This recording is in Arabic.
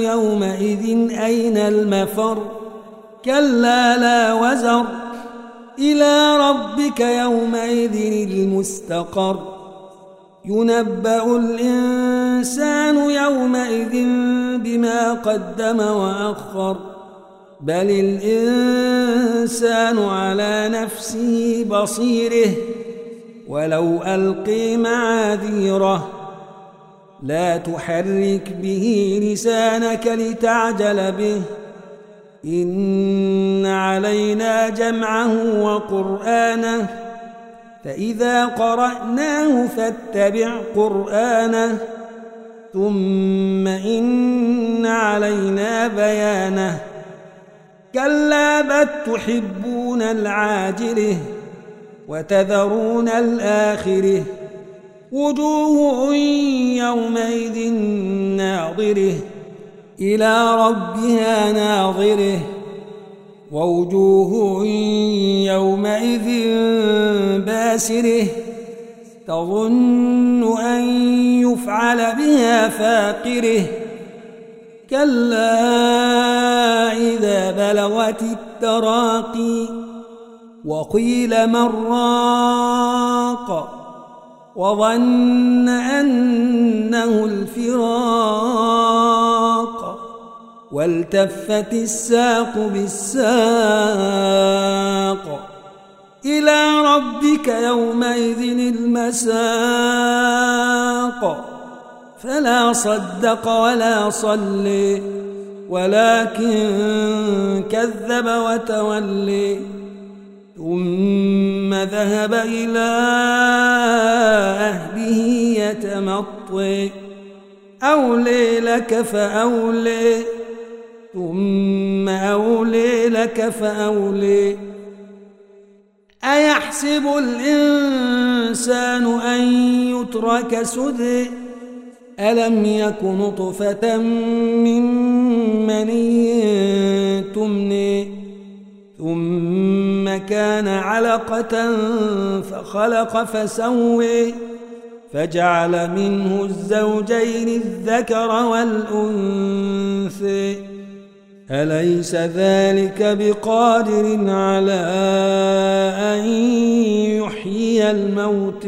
يومئذ أين المفر؟ كلا لا وزر. إلى ربك يومئذ المستقر. ينبأ الإنسان يومئذ بما قدم وأخر. بل الإنسان على نفسه بصيره ولو ألقي معاذيره. لا تحرك به لسانك لتعجل به. إن علينا جمعه وقرآنه. فإذا قرأناه فاتبع قرآنه. ثم إن علينا بيانه. كلا بل تحبون العاجله وتذرون الآخره. وجوه يومئذ ناظرة إلى ربها ناظرة. ووجوه يومئذ باسرة تظن أن يفعل بها فاقرة. كلا إذا بلغت التراقي وقيل من راق. وظن أنه الفراق والتفت الساق بالساق إلى ربك يومئذ المساق. فلا صدق ولا صلي ولكن كذب وتولي ثم ذهب إلى يتمطي أولي لك فأولي ثم أولي لك فأولي. أيحسب الإنسان أن يترك سدي؟ ألم يك نطفة من مني تمني؟ ثم كان علقة فخلق فسوي. فجعل منه الزوجين الذكر والأنثي أليس ذلك بقادر على أن يحيي الموت